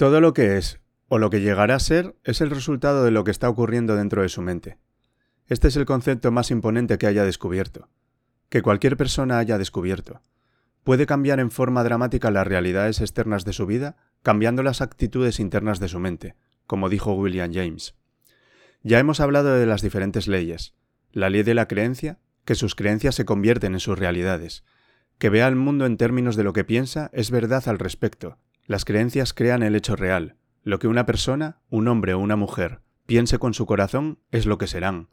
Todo lo que es o lo que llegará a ser es el resultado de lo que está ocurriendo dentro de su mente. Este es el concepto más imponente que haya descubierto, que cualquier persona haya descubierto. Puede cambiar en forma dramática las realidades externas de su vida, cambiando las actitudes internas de su mente, como dijo William James. Ya hemos hablado de las diferentes leyes. La ley de la creencia, que sus creencias se convierten en sus realidades. Que vea el mundo en términos de lo que piensa es verdad al respecto. Las creencias crean el hecho real, lo que una persona, un hombre o una mujer, piense con su corazón es lo que serán.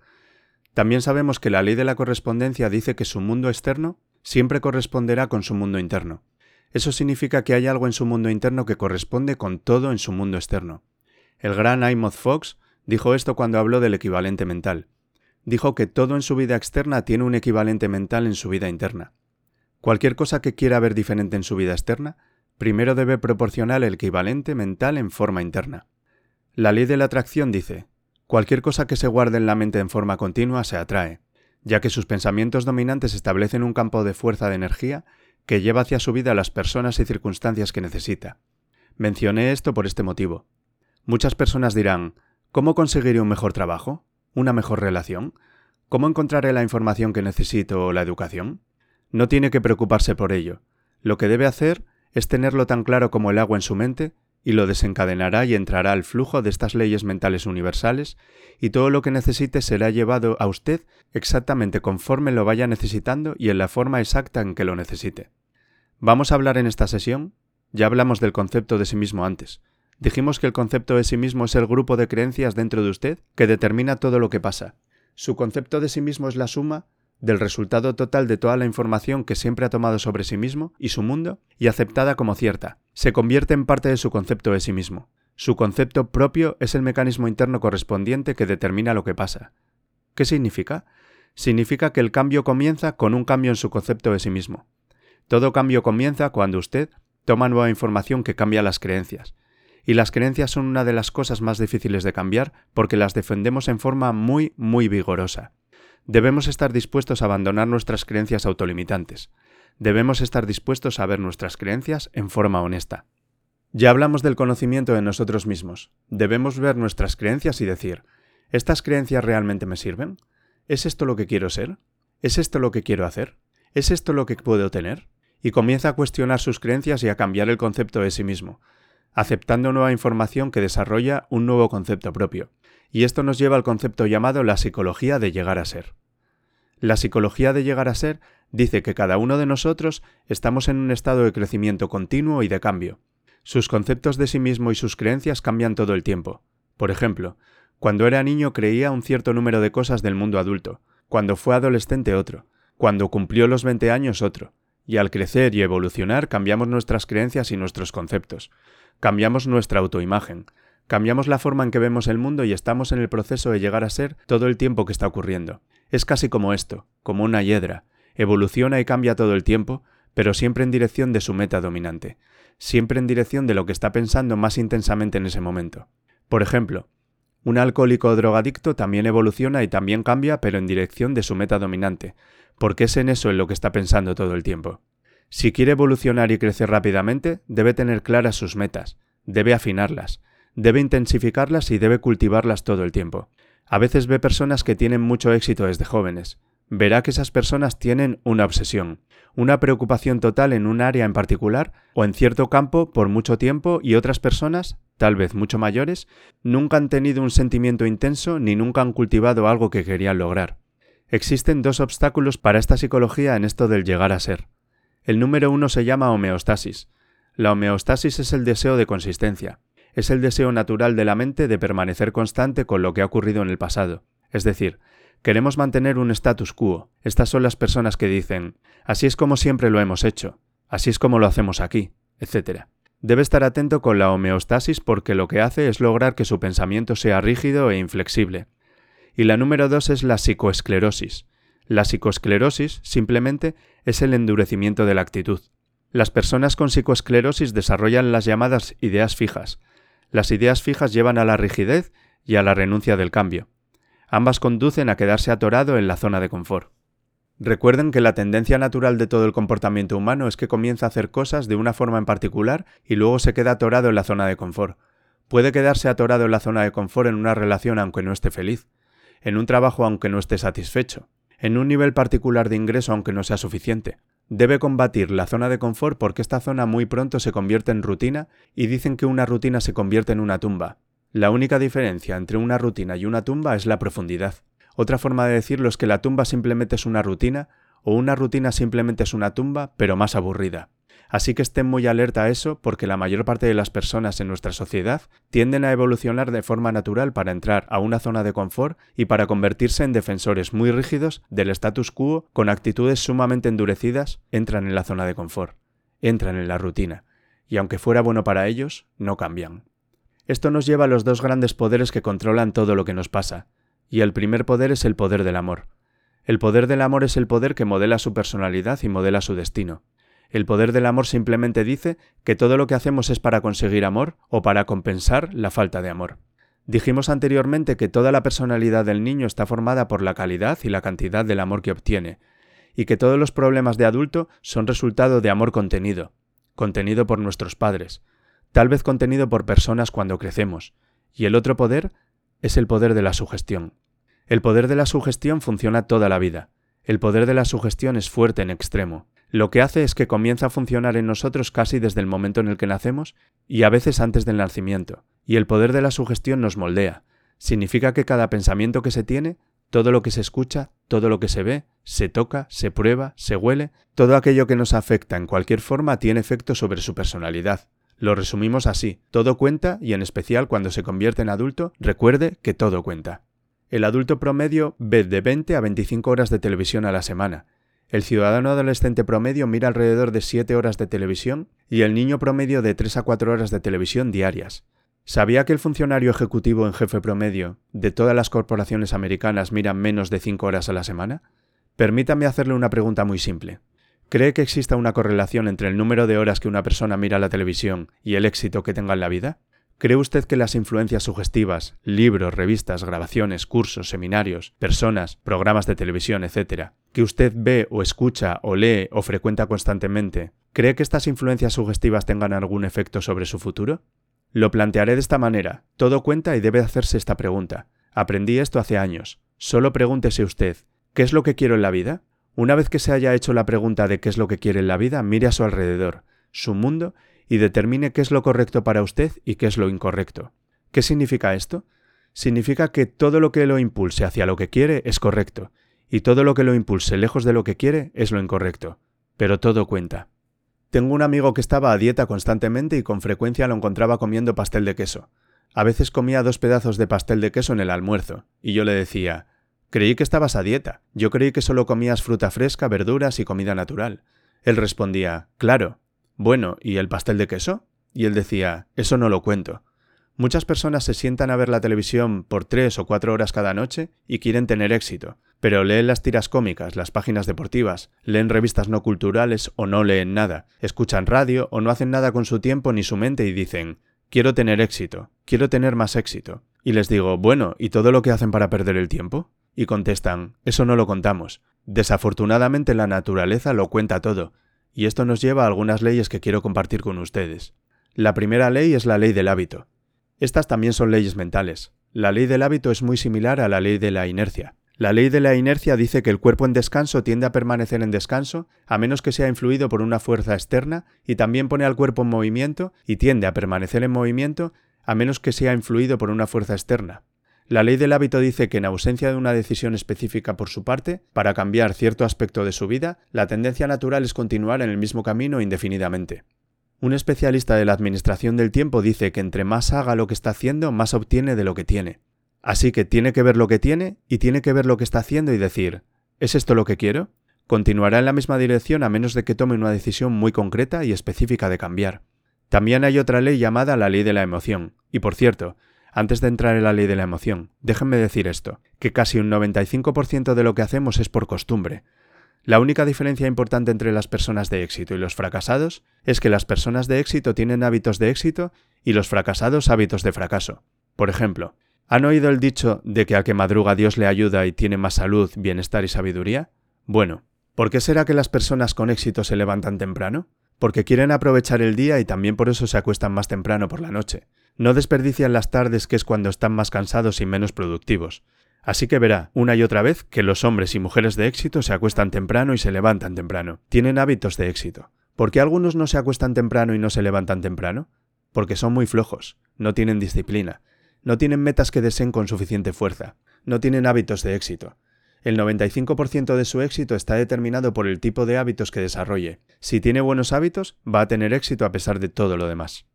También sabemos que la ley de la correspondencia dice que su mundo externo siempre corresponderá con su mundo interno. Eso significa que hay algo en su mundo interno que corresponde con todo en su mundo externo. El gran Amos Fox dijo esto cuando habló del equivalente mental. Dijo que todo en su vida externa tiene un equivalente mental en su vida interna. Cualquier cosa que quiera ver diferente en su vida externa primero debe proporcionar el equivalente mental en forma interna. La ley de la atracción dice, cualquier cosa que se guarde en la mente en forma continua se atrae, ya que sus pensamientos dominantes establecen un campo de fuerza de energía que lleva hacia su vida las personas y circunstancias que necesita. Mencioné esto por este motivo. Muchas personas dirán, ¿cómo conseguiré un mejor trabajo? ¿Una mejor relación? ¿Cómo encontraré la información que necesito o la educación? No tiene que preocuparse por ello. Lo que debe hacer es tenerlo tan claro como el agua en su mente, y lo desencadenará y entrará al flujo de estas leyes mentales universales, y todo lo que necesite será llevado a usted exactamente conforme lo vaya necesitando y en la forma exacta en que lo necesite. Vamos a hablar en esta sesión, ya hablamos del concepto de sí mismo antes. Dijimos que el concepto de sí mismo es el grupo de creencias dentro de usted que determina todo lo que pasa. Su concepto de sí mismo es la suma del resultado total de toda la información que siempre ha tomado sobre sí mismo y su mundo y aceptada como cierta. Se convierte en parte de su concepto de sí mismo. Su concepto propio es el mecanismo interno correspondiente que determina lo que pasa. ¿Qué significa? Significa que el cambio comienza con un cambio en su concepto de sí mismo. Todo cambio comienza cuando usted toma nueva información que cambia las creencias. Y las creencias son una de las cosas más difíciles de cambiar porque las defendemos en forma muy, muy vigorosa. Debemos estar dispuestos a abandonar nuestras creencias autolimitantes. Debemos estar dispuestos a ver nuestras creencias en forma honesta. Ya hablamos del conocimiento de nosotros mismos. Debemos ver nuestras creencias y decir, ¿estas creencias realmente me sirven? ¿Es esto lo que quiero ser? ¿Es esto lo que quiero hacer? ¿Es esto lo que puedo tener? Y comienza a cuestionar sus creencias y a cambiar el concepto de sí mismo, aceptando nueva información que desarrolla un nuevo concepto propio y esto nos lleva al concepto llamado la psicología de llegar a ser. La psicología de llegar a ser dice que cada uno de nosotros estamos en un estado de crecimiento continuo y de cambio. Sus conceptos de sí mismo y sus creencias cambian todo el tiempo. Por ejemplo, cuando era niño creía un cierto número de cosas del mundo adulto, cuando fue adolescente otro, cuando cumplió los 20 años otro, y al crecer y evolucionar cambiamos nuestras creencias y nuestros conceptos, cambiamos nuestra autoimagen, Cambiamos la forma en que vemos el mundo y estamos en el proceso de llegar a ser todo el tiempo que está ocurriendo. Es casi como esto, como una hiedra. Evoluciona y cambia todo el tiempo, pero siempre en dirección de su meta dominante, siempre en dirección de lo que está pensando más intensamente en ese momento. Por ejemplo, un alcohólico o drogadicto también evoluciona y también cambia, pero en dirección de su meta dominante, porque es en eso en lo que está pensando todo el tiempo. Si quiere evolucionar y crecer rápidamente, debe tener claras sus metas, debe afinarlas, debe intensificarlas y debe cultivarlas todo el tiempo. A veces ve personas que tienen mucho éxito desde jóvenes. Verá que esas personas tienen una obsesión, una preocupación total en un área en particular o en cierto campo por mucho tiempo y otras personas, tal vez mucho mayores, nunca han tenido un sentimiento intenso ni nunca han cultivado algo que querían lograr. Existen dos obstáculos para esta psicología en esto del llegar a ser. El número uno se llama homeostasis. La homeostasis es el deseo de consistencia es el deseo natural de la mente de permanecer constante con lo que ha ocurrido en el pasado. Es decir, queremos mantener un status quo. Estas son las personas que dicen, así es como siempre lo hemos hecho, así es como lo hacemos aquí, etc. Debe estar atento con la homeostasis porque lo que hace es lograr que su pensamiento sea rígido e inflexible. Y la número dos es la psicoesclerosis. La psicoesclerosis simplemente es el endurecimiento de la actitud. Las personas con psicoesclerosis desarrollan las llamadas ideas fijas, las ideas fijas llevan a la rigidez y a la renuncia del cambio. Ambas conducen a quedarse atorado en la zona de confort. Recuerden que la tendencia natural de todo el comportamiento humano es que comienza a hacer cosas de una forma en particular y luego se queda atorado en la zona de confort. Puede quedarse atorado en la zona de confort en una relación aunque no esté feliz, en un trabajo aunque no esté satisfecho, en un nivel particular de ingreso aunque no sea suficiente. Debe combatir la zona de confort porque esta zona muy pronto se convierte en rutina y dicen que una rutina se convierte en una tumba. La única diferencia entre una rutina y una tumba es la profundidad. Otra forma de decirlo es que la tumba simplemente es una rutina o una rutina simplemente es una tumba, pero más aburrida. Así que estén muy alerta a eso porque la mayor parte de las personas en nuestra sociedad tienden a evolucionar de forma natural para entrar a una zona de confort y para convertirse en defensores muy rígidos del status quo con actitudes sumamente endurecidas, entran en la zona de confort, entran en la rutina, y aunque fuera bueno para ellos, no cambian. Esto nos lleva a los dos grandes poderes que controlan todo lo que nos pasa, y el primer poder es el poder del amor. El poder del amor es el poder que modela su personalidad y modela su destino. El poder del amor simplemente dice que todo lo que hacemos es para conseguir amor o para compensar la falta de amor. Dijimos anteriormente que toda la personalidad del niño está formada por la calidad y la cantidad del amor que obtiene, y que todos los problemas de adulto son resultado de amor contenido, contenido por nuestros padres, tal vez contenido por personas cuando crecemos, y el otro poder es el poder de la sugestión. El poder de la sugestión funciona toda la vida. El poder de la sugestión es fuerte en extremo. Lo que hace es que comienza a funcionar en nosotros casi desde el momento en el que nacemos y a veces antes del nacimiento. Y el poder de la sugestión nos moldea. Significa que cada pensamiento que se tiene, todo lo que se escucha, todo lo que se ve, se toca, se prueba, se huele, todo aquello que nos afecta en cualquier forma tiene efecto sobre su personalidad. Lo resumimos así, todo cuenta y en especial cuando se convierte en adulto, recuerde que todo cuenta. El adulto promedio ve de 20 a 25 horas de televisión a la semana. El ciudadano adolescente promedio mira alrededor de 7 horas de televisión y el niño promedio de 3 a 4 horas de televisión diarias. ¿Sabía que el funcionario ejecutivo en jefe promedio de todas las corporaciones americanas mira menos de 5 horas a la semana? Permítame hacerle una pregunta muy simple. ¿Cree que exista una correlación entre el número de horas que una persona mira la televisión y el éxito que tenga en la vida? ¿Cree usted que las influencias sugestivas, libros, revistas, grabaciones, cursos, seminarios, personas, programas de televisión, etc., que usted ve o escucha o lee o frecuenta constantemente, ¿cree que estas influencias sugestivas tengan algún efecto sobre su futuro? Lo plantearé de esta manera. Todo cuenta y debe hacerse esta pregunta. Aprendí esto hace años. Solo pregúntese usted, ¿qué es lo que quiero en la vida? Una vez que se haya hecho la pregunta de qué es lo que quiere en la vida, mire a su alrededor, su mundo, y determine qué es lo correcto para usted y qué es lo incorrecto. ¿Qué significa esto? Significa que todo lo que lo impulse hacia lo que quiere es correcto, y todo lo que lo impulse lejos de lo que quiere es lo incorrecto. Pero todo cuenta. Tengo un amigo que estaba a dieta constantemente y con frecuencia lo encontraba comiendo pastel de queso. A veces comía dos pedazos de pastel de queso en el almuerzo, y yo le decía, Creí que estabas a dieta. Yo creí que solo comías fruta fresca, verduras y comida natural. Él respondía, Claro. Bueno, ¿y el pastel de queso? Y él decía, Eso no lo cuento. Muchas personas se sientan a ver la televisión por tres o cuatro horas cada noche y quieren tener éxito, pero leen las tiras cómicas, las páginas deportivas, leen revistas no culturales o no leen nada, escuchan radio o no hacen nada con su tiempo ni su mente y dicen, quiero tener éxito, quiero tener más éxito. Y les digo, bueno, ¿y todo lo que hacen para perder el tiempo? Y contestan, eso no lo contamos. Desafortunadamente la naturaleza lo cuenta todo, y esto nos lleva a algunas leyes que quiero compartir con ustedes. La primera ley es la ley del hábito. Estas también son leyes mentales. La ley del hábito es muy similar a la ley de la inercia. La ley de la inercia dice que el cuerpo en descanso tiende a permanecer en descanso a menos que sea influido por una fuerza externa y también pone al cuerpo en movimiento y tiende a permanecer en movimiento a menos que sea influido por una fuerza externa. La ley del hábito dice que en ausencia de una decisión específica por su parte, para cambiar cierto aspecto de su vida, la tendencia natural es continuar en el mismo camino indefinidamente. Un especialista de la administración del tiempo dice que entre más haga lo que está haciendo, más obtiene de lo que tiene. Así que tiene que ver lo que tiene y tiene que ver lo que está haciendo y decir, ¿es esto lo que quiero? Continuará en la misma dirección a menos de que tome una decisión muy concreta y específica de cambiar. También hay otra ley llamada la ley de la emoción. Y por cierto, antes de entrar en la ley de la emoción, déjenme decir esto, que casi un 95% de lo que hacemos es por costumbre. La única diferencia importante entre las personas de éxito y los fracasados es que las personas de éxito tienen hábitos de éxito y los fracasados hábitos de fracaso. Por ejemplo, ¿han oído el dicho de que al que madruga Dios le ayuda y tiene más salud, bienestar y sabiduría? Bueno, ¿Por qué será que las personas con éxito se levantan temprano? Porque quieren aprovechar el día y también por eso se acuestan más temprano por la noche. No desperdician las tardes que es cuando están más cansados y menos productivos. Así que verá, una y otra vez, que los hombres y mujeres de éxito se acuestan temprano y se levantan temprano. Tienen hábitos de éxito. ¿Por qué algunos no se acuestan temprano y no se levantan temprano? Porque son muy flojos, no tienen disciplina, no tienen metas que deseen con suficiente fuerza, no tienen hábitos de éxito. El 95% de su éxito está determinado por el tipo de hábitos que desarrolle. Si tiene buenos hábitos, va a tener éxito a pesar de todo lo demás.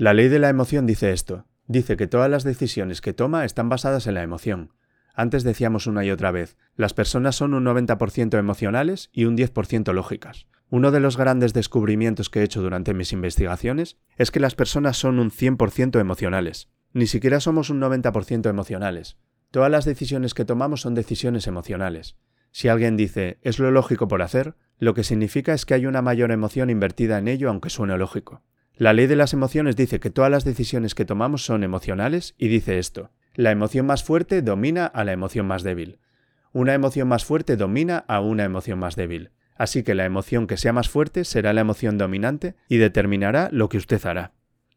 La ley de la emoción dice esto. Dice que todas las decisiones que toma están basadas en la emoción. Antes decíamos una y otra vez, las personas son un 90% emocionales y un 10% lógicas. Uno de los grandes descubrimientos que he hecho durante mis investigaciones es que las personas son un 100% emocionales. Ni siquiera somos un 90% emocionales. Todas las decisiones que tomamos son decisiones emocionales. Si alguien dice es lo lógico por hacer, lo que significa es que hay una mayor emoción invertida en ello aunque suene lógico. La ley de las emociones dice que todas las decisiones que tomamos son emocionales y dice esto. La emoción más fuerte domina a la emoción más débil. Una emoción más fuerte domina a una emoción más débil. Así que la emoción que sea más fuerte será la emoción dominante y determinará lo que usted hará.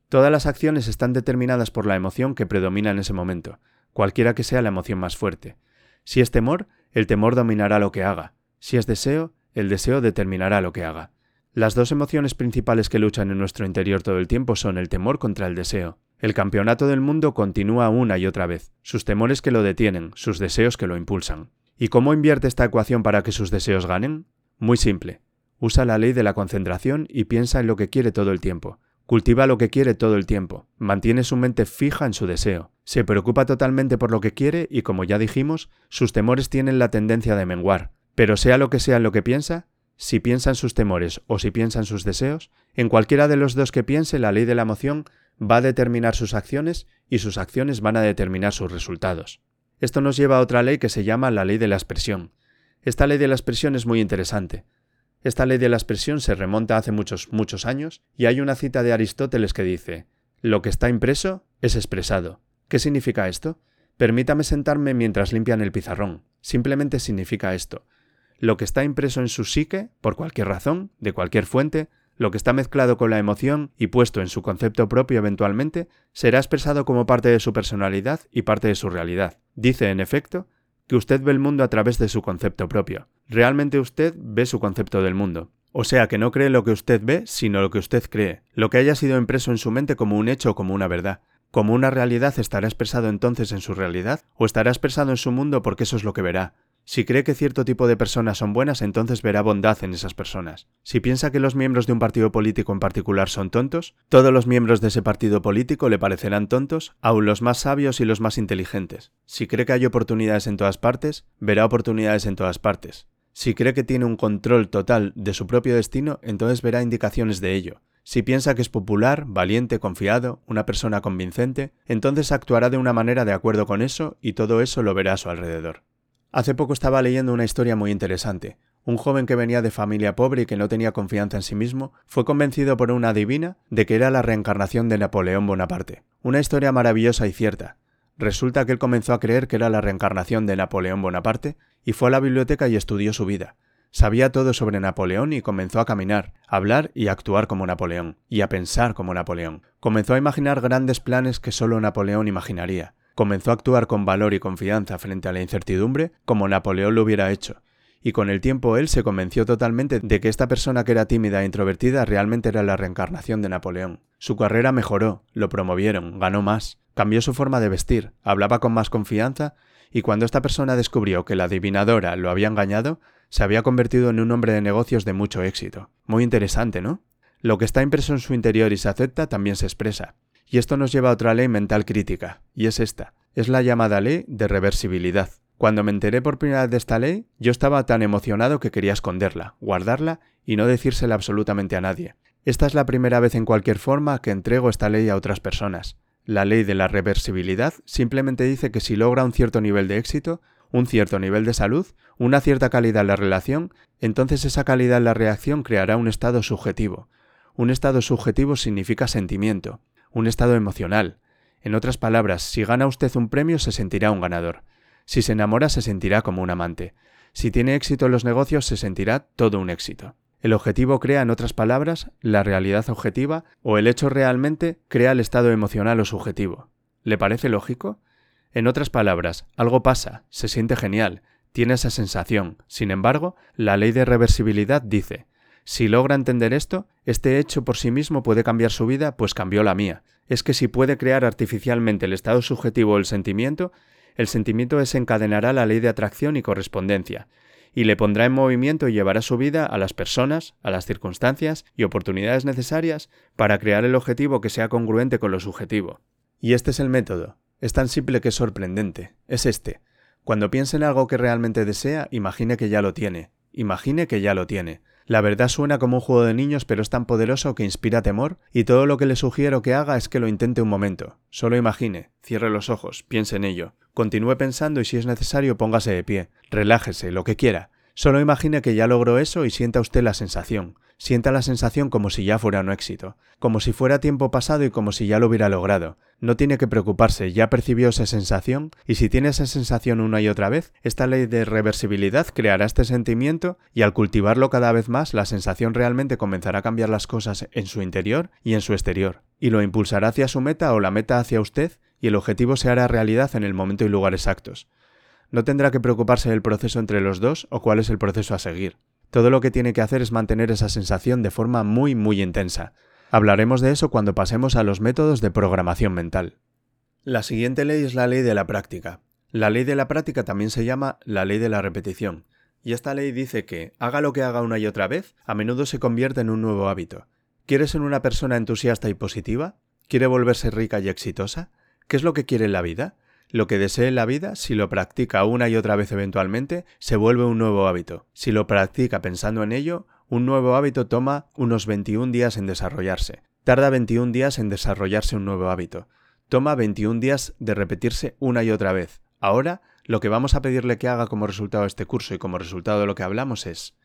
Todas las acciones están determinadas por la emoción que predomina en ese momento, cualquiera que sea la emoción más fuerte. Si es temor, el temor dominará lo que haga. Si es deseo, el deseo determinará lo que haga. Las dos emociones principales que luchan en nuestro interior todo el tiempo son el temor contra el deseo. El campeonato del mundo continúa una y otra vez, sus temores que lo detienen, sus deseos que lo impulsan. ¿Y cómo invierte esta ecuación para que sus deseos ganen? Muy simple. Usa la ley de la concentración y piensa en lo que quiere todo el tiempo. Cultiva lo que quiere todo el tiempo. Mantiene su mente fija en su deseo. Se preocupa totalmente por lo que quiere y, como ya dijimos, sus temores tienen la tendencia de menguar. Pero sea lo que sea en lo que piensa, si piensa en sus temores o si piensa en sus deseos, en cualquiera de los dos que piense, la ley de la emoción va a determinar sus acciones y sus acciones van a determinar sus resultados. Esto nos lleva a otra ley que se llama la ley de la expresión. Esta ley de la expresión es muy interesante. Esta ley de la expresión se remonta hace muchos, muchos años y hay una cita de Aristóteles que dice, lo que está impreso es expresado. ¿Qué significa esto? Permítame sentarme mientras limpian el pizarrón. Simplemente significa esto lo que está impreso en su psique, por cualquier razón, de cualquier fuente, lo que está mezclado con la emoción y puesto en su concepto propio eventualmente, será expresado como parte de su personalidad y parte de su realidad. Dice, en efecto, que usted ve el mundo a través de su concepto propio. Realmente usted ve su concepto del mundo. O sea que no cree lo que usted ve, sino lo que usted cree, lo que haya sido impreso en su mente como un hecho o como una verdad. Como una realidad estará expresado entonces en su realidad, o estará expresado en su mundo porque eso es lo que verá. Si cree que cierto tipo de personas son buenas, entonces verá bondad en esas personas. Si piensa que los miembros de un partido político en particular son tontos, todos los miembros de ese partido político le parecerán tontos, aun los más sabios y los más inteligentes. Si cree que hay oportunidades en todas partes, verá oportunidades en todas partes. Si cree que tiene un control total de su propio destino, entonces verá indicaciones de ello. Si piensa que es popular, valiente, confiado, una persona convincente, entonces actuará de una manera de acuerdo con eso y todo eso lo verá a su alrededor. Hace poco estaba leyendo una historia muy interesante. Un joven que venía de familia pobre y que no tenía confianza en sí mismo fue convencido por una divina de que era la reencarnación de Napoleón Bonaparte. Una historia maravillosa y cierta. Resulta que él comenzó a creer que era la reencarnación de Napoleón Bonaparte y fue a la biblioteca y estudió su vida. Sabía todo sobre Napoleón y comenzó a caminar, a hablar y a actuar como Napoleón, y a pensar como Napoleón. Comenzó a imaginar grandes planes que solo Napoleón imaginaría. Comenzó a actuar con valor y confianza frente a la incertidumbre como Napoleón lo hubiera hecho, y con el tiempo él se convenció totalmente de que esta persona que era tímida e introvertida realmente era la reencarnación de Napoleón. Su carrera mejoró, lo promovieron, ganó más, cambió su forma de vestir, hablaba con más confianza, y cuando esta persona descubrió que la adivinadora lo había engañado, se había convertido en un hombre de negocios de mucho éxito. Muy interesante, ¿no? Lo que está impreso en su interior y se acepta también se expresa. Y esto nos lleva a otra ley mental crítica, y es esta. Es la llamada ley de reversibilidad. Cuando me enteré por primera vez de esta ley, yo estaba tan emocionado que quería esconderla, guardarla y no decírsela absolutamente a nadie. Esta es la primera vez en cualquier forma que entrego esta ley a otras personas. La ley de la reversibilidad simplemente dice que si logra un cierto nivel de éxito, un cierto nivel de salud, una cierta calidad en la relación, entonces esa calidad en la reacción creará un estado subjetivo. Un estado subjetivo significa sentimiento un estado emocional. En otras palabras, si gana usted un premio se sentirá un ganador. Si se enamora se sentirá como un amante. Si tiene éxito en los negocios se sentirá todo un éxito. El objetivo crea, en otras palabras, la realidad objetiva o el hecho realmente crea el estado emocional o subjetivo. ¿Le parece lógico? En otras palabras, algo pasa, se siente genial, tiene esa sensación. Sin embargo, la ley de reversibilidad dice, si logra entender esto, este hecho por sí mismo puede cambiar su vida, pues cambió la mía. Es que si puede crear artificialmente el estado subjetivo o el sentimiento, el sentimiento desencadenará la ley de atracción y correspondencia, y le pondrá en movimiento y llevará su vida a las personas, a las circunstancias y oportunidades necesarias para crear el objetivo que sea congruente con lo subjetivo. Y este es el método. Es tan simple que es sorprendente. Es este. Cuando piense en algo que realmente desea, imagine que ya lo tiene. Imagine que ya lo tiene. La verdad suena como un juego de niños, pero es tan poderoso que inspira temor, y todo lo que le sugiero que haga es que lo intente un momento. Solo imagine, cierre los ojos, piense en ello. Continúe pensando y si es necesario póngase de pie, relájese, lo que quiera. Solo imagine que ya logró eso y sienta usted la sensación. Sienta la sensación como si ya fuera un éxito, como si fuera tiempo pasado y como si ya lo hubiera logrado. No tiene que preocuparse, ya percibió esa sensación, y si tiene esa sensación una y otra vez, esta ley de reversibilidad creará este sentimiento y al cultivarlo cada vez más, la sensación realmente comenzará a cambiar las cosas en su interior y en su exterior, y lo impulsará hacia su meta o la meta hacia usted, y el objetivo se hará realidad en el momento y lugar exactos. No tendrá que preocuparse del proceso entre los dos o cuál es el proceso a seguir. Todo lo que tiene que hacer es mantener esa sensación de forma muy muy intensa. Hablaremos de eso cuando pasemos a los métodos de programación mental. La siguiente ley es la ley de la práctica. La ley de la práctica también se llama la ley de la repetición. Y esta ley dice que, haga lo que haga una y otra vez, a menudo se convierte en un nuevo hábito. ¿Quiere ser una persona entusiasta y positiva? ¿Quiere volverse rica y exitosa? ¿Qué es lo que quiere en la vida? Lo que desee en la vida, si lo practica una y otra vez eventualmente, se vuelve un nuevo hábito. Si lo practica pensando en ello, un nuevo hábito toma unos 21 días en desarrollarse. Tarda 21 días en desarrollarse un nuevo hábito. Toma 21 días de repetirse una y otra vez. Ahora, lo que vamos a pedirle que haga como resultado de este curso y como resultado de lo que hablamos es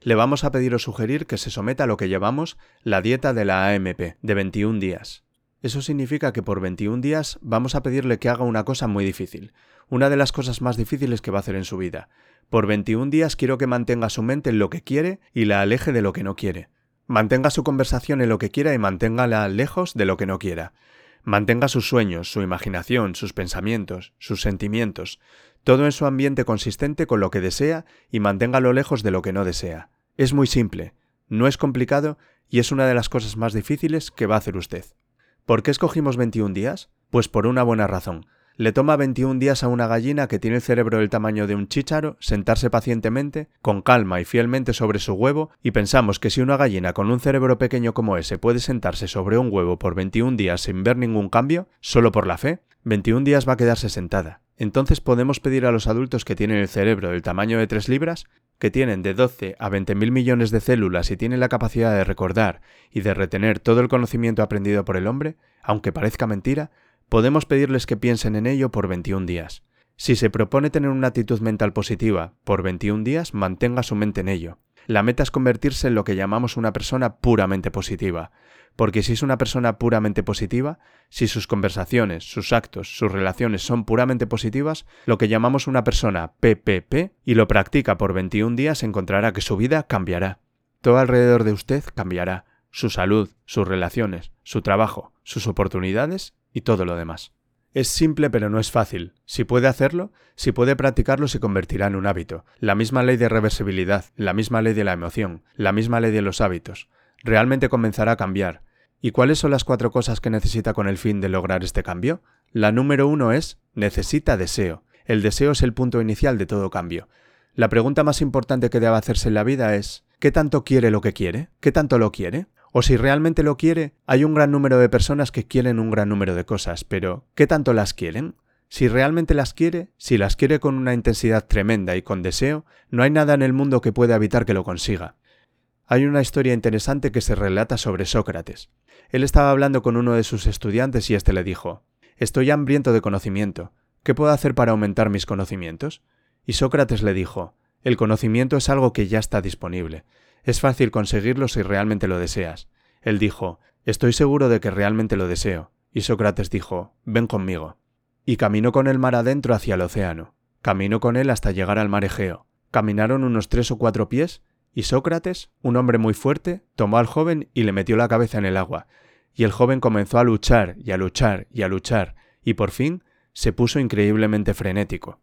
le vamos a pedir o sugerir que se someta a lo que llamamos la dieta de la AMP, de 21 días. Eso significa que por 21 días vamos a pedirle que haga una cosa muy difícil, una de las cosas más difíciles que va a hacer en su vida. Por 21 días quiero que mantenga su mente en lo que quiere y la aleje de lo que no quiere. Mantenga su conversación en lo que quiera y manténgala lejos de lo que no quiera. Mantenga sus sueños, su imaginación, sus pensamientos, sus sentimientos, todo en su ambiente consistente con lo que desea y manténgalo lejos de lo que no desea. Es muy simple, no es complicado y es una de las cosas más difíciles que va a hacer usted. ¿Por qué escogimos 21 días? Pues por una buena razón. Le toma 21 días a una gallina que tiene el cerebro del tamaño de un chícharo sentarse pacientemente, con calma y fielmente sobre su huevo, y pensamos que si una gallina con un cerebro pequeño como ese puede sentarse sobre un huevo por 21 días sin ver ningún cambio, solo por la fe, 21 días va a quedarse sentada. Entonces podemos pedir a los adultos que tienen el cerebro del tamaño de 3 libras que tienen de 12 a 20 mil millones de células y tienen la capacidad de recordar y de retener todo el conocimiento aprendido por el hombre, aunque parezca mentira, podemos pedirles que piensen en ello por 21 días. Si se propone tener una actitud mental positiva por 21 días, mantenga su mente en ello. La meta es convertirse en lo que llamamos una persona puramente positiva, porque si es una persona puramente positiva, si sus conversaciones, sus actos, sus relaciones son puramente positivas, lo que llamamos una persona PPP, y lo practica por 21 días, encontrará que su vida cambiará. Todo alrededor de usted cambiará, su salud, sus relaciones, su trabajo, sus oportunidades y todo lo demás. Es simple pero no es fácil. Si puede hacerlo, si puede practicarlo se convertirá en un hábito. La misma ley de reversibilidad, la misma ley de la emoción, la misma ley de los hábitos realmente comenzará a cambiar. ¿Y cuáles son las cuatro cosas que necesita con el fin de lograr este cambio? La número uno es necesita deseo. El deseo es el punto inicial de todo cambio. La pregunta más importante que debe hacerse en la vida es ¿qué tanto quiere lo que quiere? ¿Qué tanto lo quiere? O si realmente lo quiere, hay un gran número de personas que quieren un gran número de cosas, pero ¿qué tanto las quieren? Si realmente las quiere, si las quiere con una intensidad tremenda y con deseo, no hay nada en el mundo que pueda evitar que lo consiga. Hay una historia interesante que se relata sobre Sócrates. Él estaba hablando con uno de sus estudiantes y éste le dijo Estoy hambriento de conocimiento. ¿Qué puedo hacer para aumentar mis conocimientos? Y Sócrates le dijo El conocimiento es algo que ya está disponible. Es fácil conseguirlo si realmente lo deseas. Él dijo Estoy seguro de que realmente lo deseo. Y Sócrates dijo Ven conmigo. Y caminó con el mar adentro hacia el océano. Caminó con él hasta llegar al mar Egeo caminaron unos tres o cuatro pies, y Sócrates, un hombre muy fuerte, tomó al joven y le metió la cabeza en el agua, y el joven comenzó a luchar y a luchar y a luchar, y por fin se puso increíblemente frenético.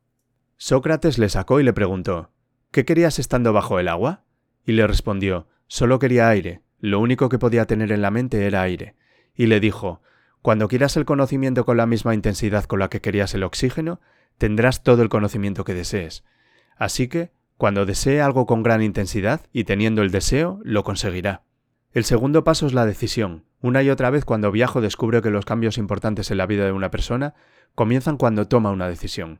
Sócrates le sacó y le preguntó ¿Qué querías estando bajo el agua? Y le respondió Solo quería aire, lo único que podía tener en la mente era aire. Y le dijo Cuando quieras el conocimiento con la misma intensidad con la que querías el oxígeno, tendrás todo el conocimiento que desees. Así que, cuando desee algo con gran intensidad y teniendo el deseo, lo conseguirá. El segundo paso es la decisión. Una y otra vez cuando viajo descubro que los cambios importantes en la vida de una persona comienzan cuando toma una decisión.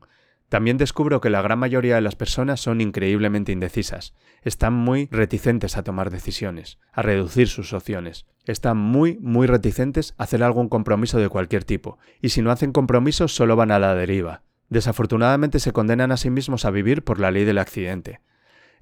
También descubro que la gran mayoría de las personas son increíblemente indecisas, están muy reticentes a tomar decisiones, a reducir sus opciones, están muy, muy reticentes a hacer algún compromiso de cualquier tipo, y si no hacen compromisos solo van a la deriva. Desafortunadamente se condenan a sí mismos a vivir por la ley del accidente.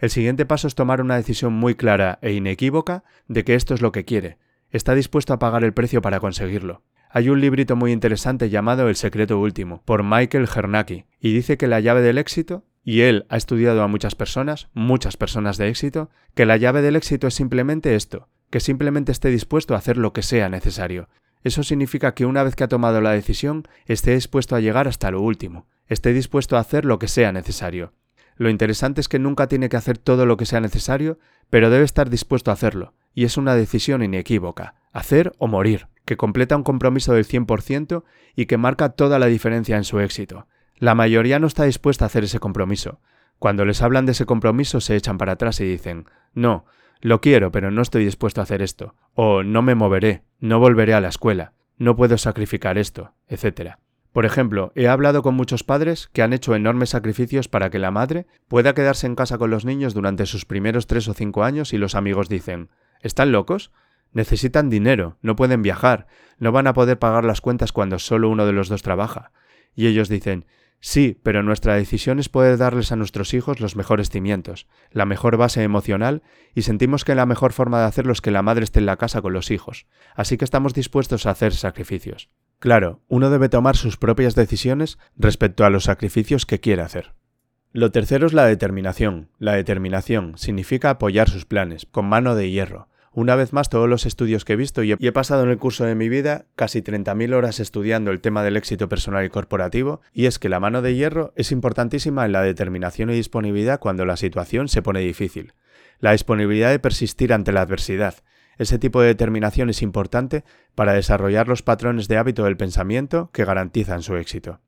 El siguiente paso es tomar una decisión muy clara e inequívoca de que esto es lo que quiere. Está dispuesto a pagar el precio para conseguirlo. Hay un librito muy interesante llamado El secreto último, por Michael Hernaki, y dice que la llave del éxito, y él ha estudiado a muchas personas, muchas personas de éxito, que la llave del éxito es simplemente esto, que simplemente esté dispuesto a hacer lo que sea necesario. Eso significa que una vez que ha tomado la decisión, esté dispuesto a llegar hasta lo último, esté dispuesto a hacer lo que sea necesario. Lo interesante es que nunca tiene que hacer todo lo que sea necesario, pero debe estar dispuesto a hacerlo, y es una decisión inequívoca, hacer o morir, que completa un compromiso del 100% y que marca toda la diferencia en su éxito. La mayoría no está dispuesta a hacer ese compromiso. Cuando les hablan de ese compromiso se echan para atrás y dicen, no, lo quiero, pero no estoy dispuesto a hacer esto, o no me moveré, no volveré a la escuela, no puedo sacrificar esto, etc. Por ejemplo, he hablado con muchos padres que han hecho enormes sacrificios para que la madre pueda quedarse en casa con los niños durante sus primeros tres o cinco años y los amigos dicen ¿Están locos? Necesitan dinero, no pueden viajar, no van a poder pagar las cuentas cuando solo uno de los dos trabaja. Y ellos dicen Sí, pero nuestra decisión es poder darles a nuestros hijos los mejores cimientos, la mejor base emocional, y sentimos que la mejor forma de hacerlo es que la madre esté en la casa con los hijos, así que estamos dispuestos a hacer sacrificios. Claro, uno debe tomar sus propias decisiones respecto a los sacrificios que quiere hacer. Lo tercero es la determinación. La determinación significa apoyar sus planes, con mano de hierro. Una vez más, todos los estudios que he visto y he pasado en el curso de mi vida casi 30.000 horas estudiando el tema del éxito personal y corporativo, y es que la mano de hierro es importantísima en la determinación y disponibilidad cuando la situación se pone difícil. La disponibilidad de persistir ante la adversidad, ese tipo de determinación es importante para desarrollar los patrones de hábito del pensamiento que garantizan su éxito.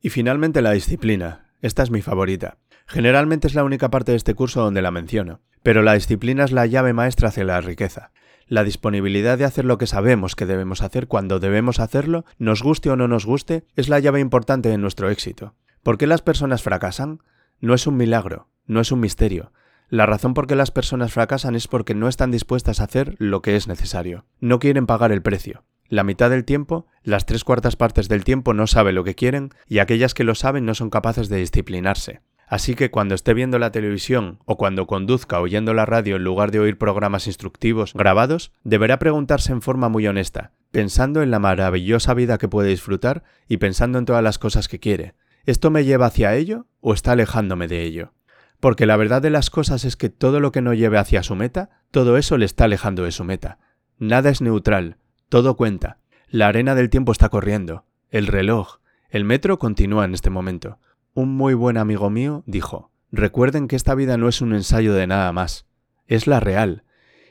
Y finalmente la disciplina. Esta es mi favorita. Generalmente es la única parte de este curso donde la menciono, pero la disciplina es la llave maestra hacia la riqueza. La disponibilidad de hacer lo que sabemos que debemos hacer cuando debemos hacerlo, nos guste o no nos guste, es la llave importante de nuestro éxito. ¿Por qué las personas fracasan? No es un milagro, no es un misterio, la razón por qué las personas fracasan es porque no están dispuestas a hacer lo que es necesario. No quieren pagar el precio. La mitad del tiempo, las tres cuartas partes del tiempo no sabe lo que quieren y aquellas que lo saben no son capaces de disciplinarse. Así que cuando esté viendo la televisión o cuando conduzca oyendo la radio en lugar de oír programas instructivos grabados, deberá preguntarse en forma muy honesta, pensando en la maravillosa vida que puede disfrutar y pensando en todas las cosas que quiere. ¿Esto me lleva hacia ello o está alejándome de ello? Porque la verdad de las cosas es que todo lo que no lleve hacia su meta, todo eso le está alejando de su meta. Nada es neutral, todo cuenta. La arena del tiempo está corriendo, el reloj, el metro continúa en este momento. Un muy buen amigo mío dijo, recuerden que esta vida no es un ensayo de nada más, es la real.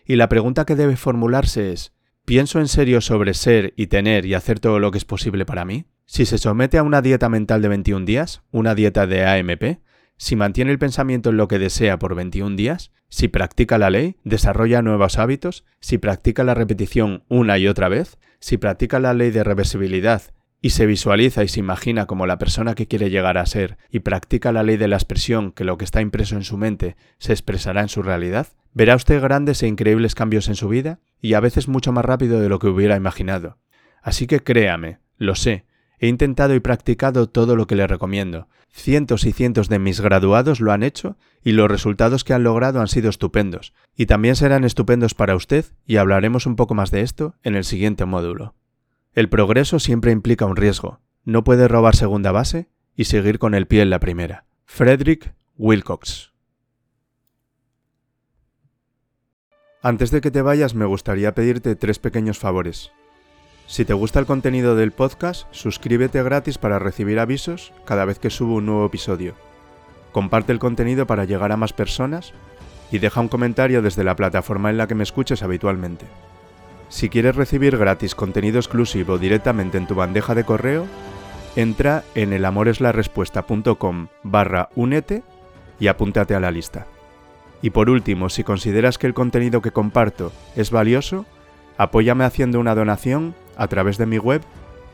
Y la pregunta que debe formularse es, ¿pienso en serio sobre ser y tener y hacer todo lo que es posible para mí? Si se somete a una dieta mental de 21 días, una dieta de AMP, si mantiene el pensamiento en lo que desea por 21 días, si practica la ley, desarrolla nuevos hábitos, si practica la repetición una y otra vez, si practica la ley de reversibilidad y se visualiza y se imagina como la persona que quiere llegar a ser y practica la ley de la expresión que lo que está impreso en su mente se expresará en su realidad, verá usted grandes e increíbles cambios en su vida y a veces mucho más rápido de lo que hubiera imaginado. Así que créame, lo sé, He intentado y practicado todo lo que le recomiendo. Cientos y cientos de mis graduados lo han hecho y los resultados que han logrado han sido estupendos. Y también serán estupendos para usted y hablaremos un poco más de esto en el siguiente módulo. El progreso siempre implica un riesgo. No puede robar segunda base y seguir con el pie en la primera. Frederick Wilcox. Antes de que te vayas me gustaría pedirte tres pequeños favores. Si te gusta el contenido del podcast, suscríbete gratis para recibir avisos cada vez que subo un nuevo episodio. Comparte el contenido para llegar a más personas y deja un comentario desde la plataforma en la que me escuches habitualmente. Si quieres recibir gratis contenido exclusivo directamente en tu bandeja de correo, entra en elamoreslarespuesta.com barra únete y apúntate a la lista. Y por último, si consideras que el contenido que comparto es valioso, apóyame haciendo una donación a través de mi web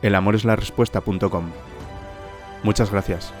elamoreslarespuesta.com. Muchas gracias.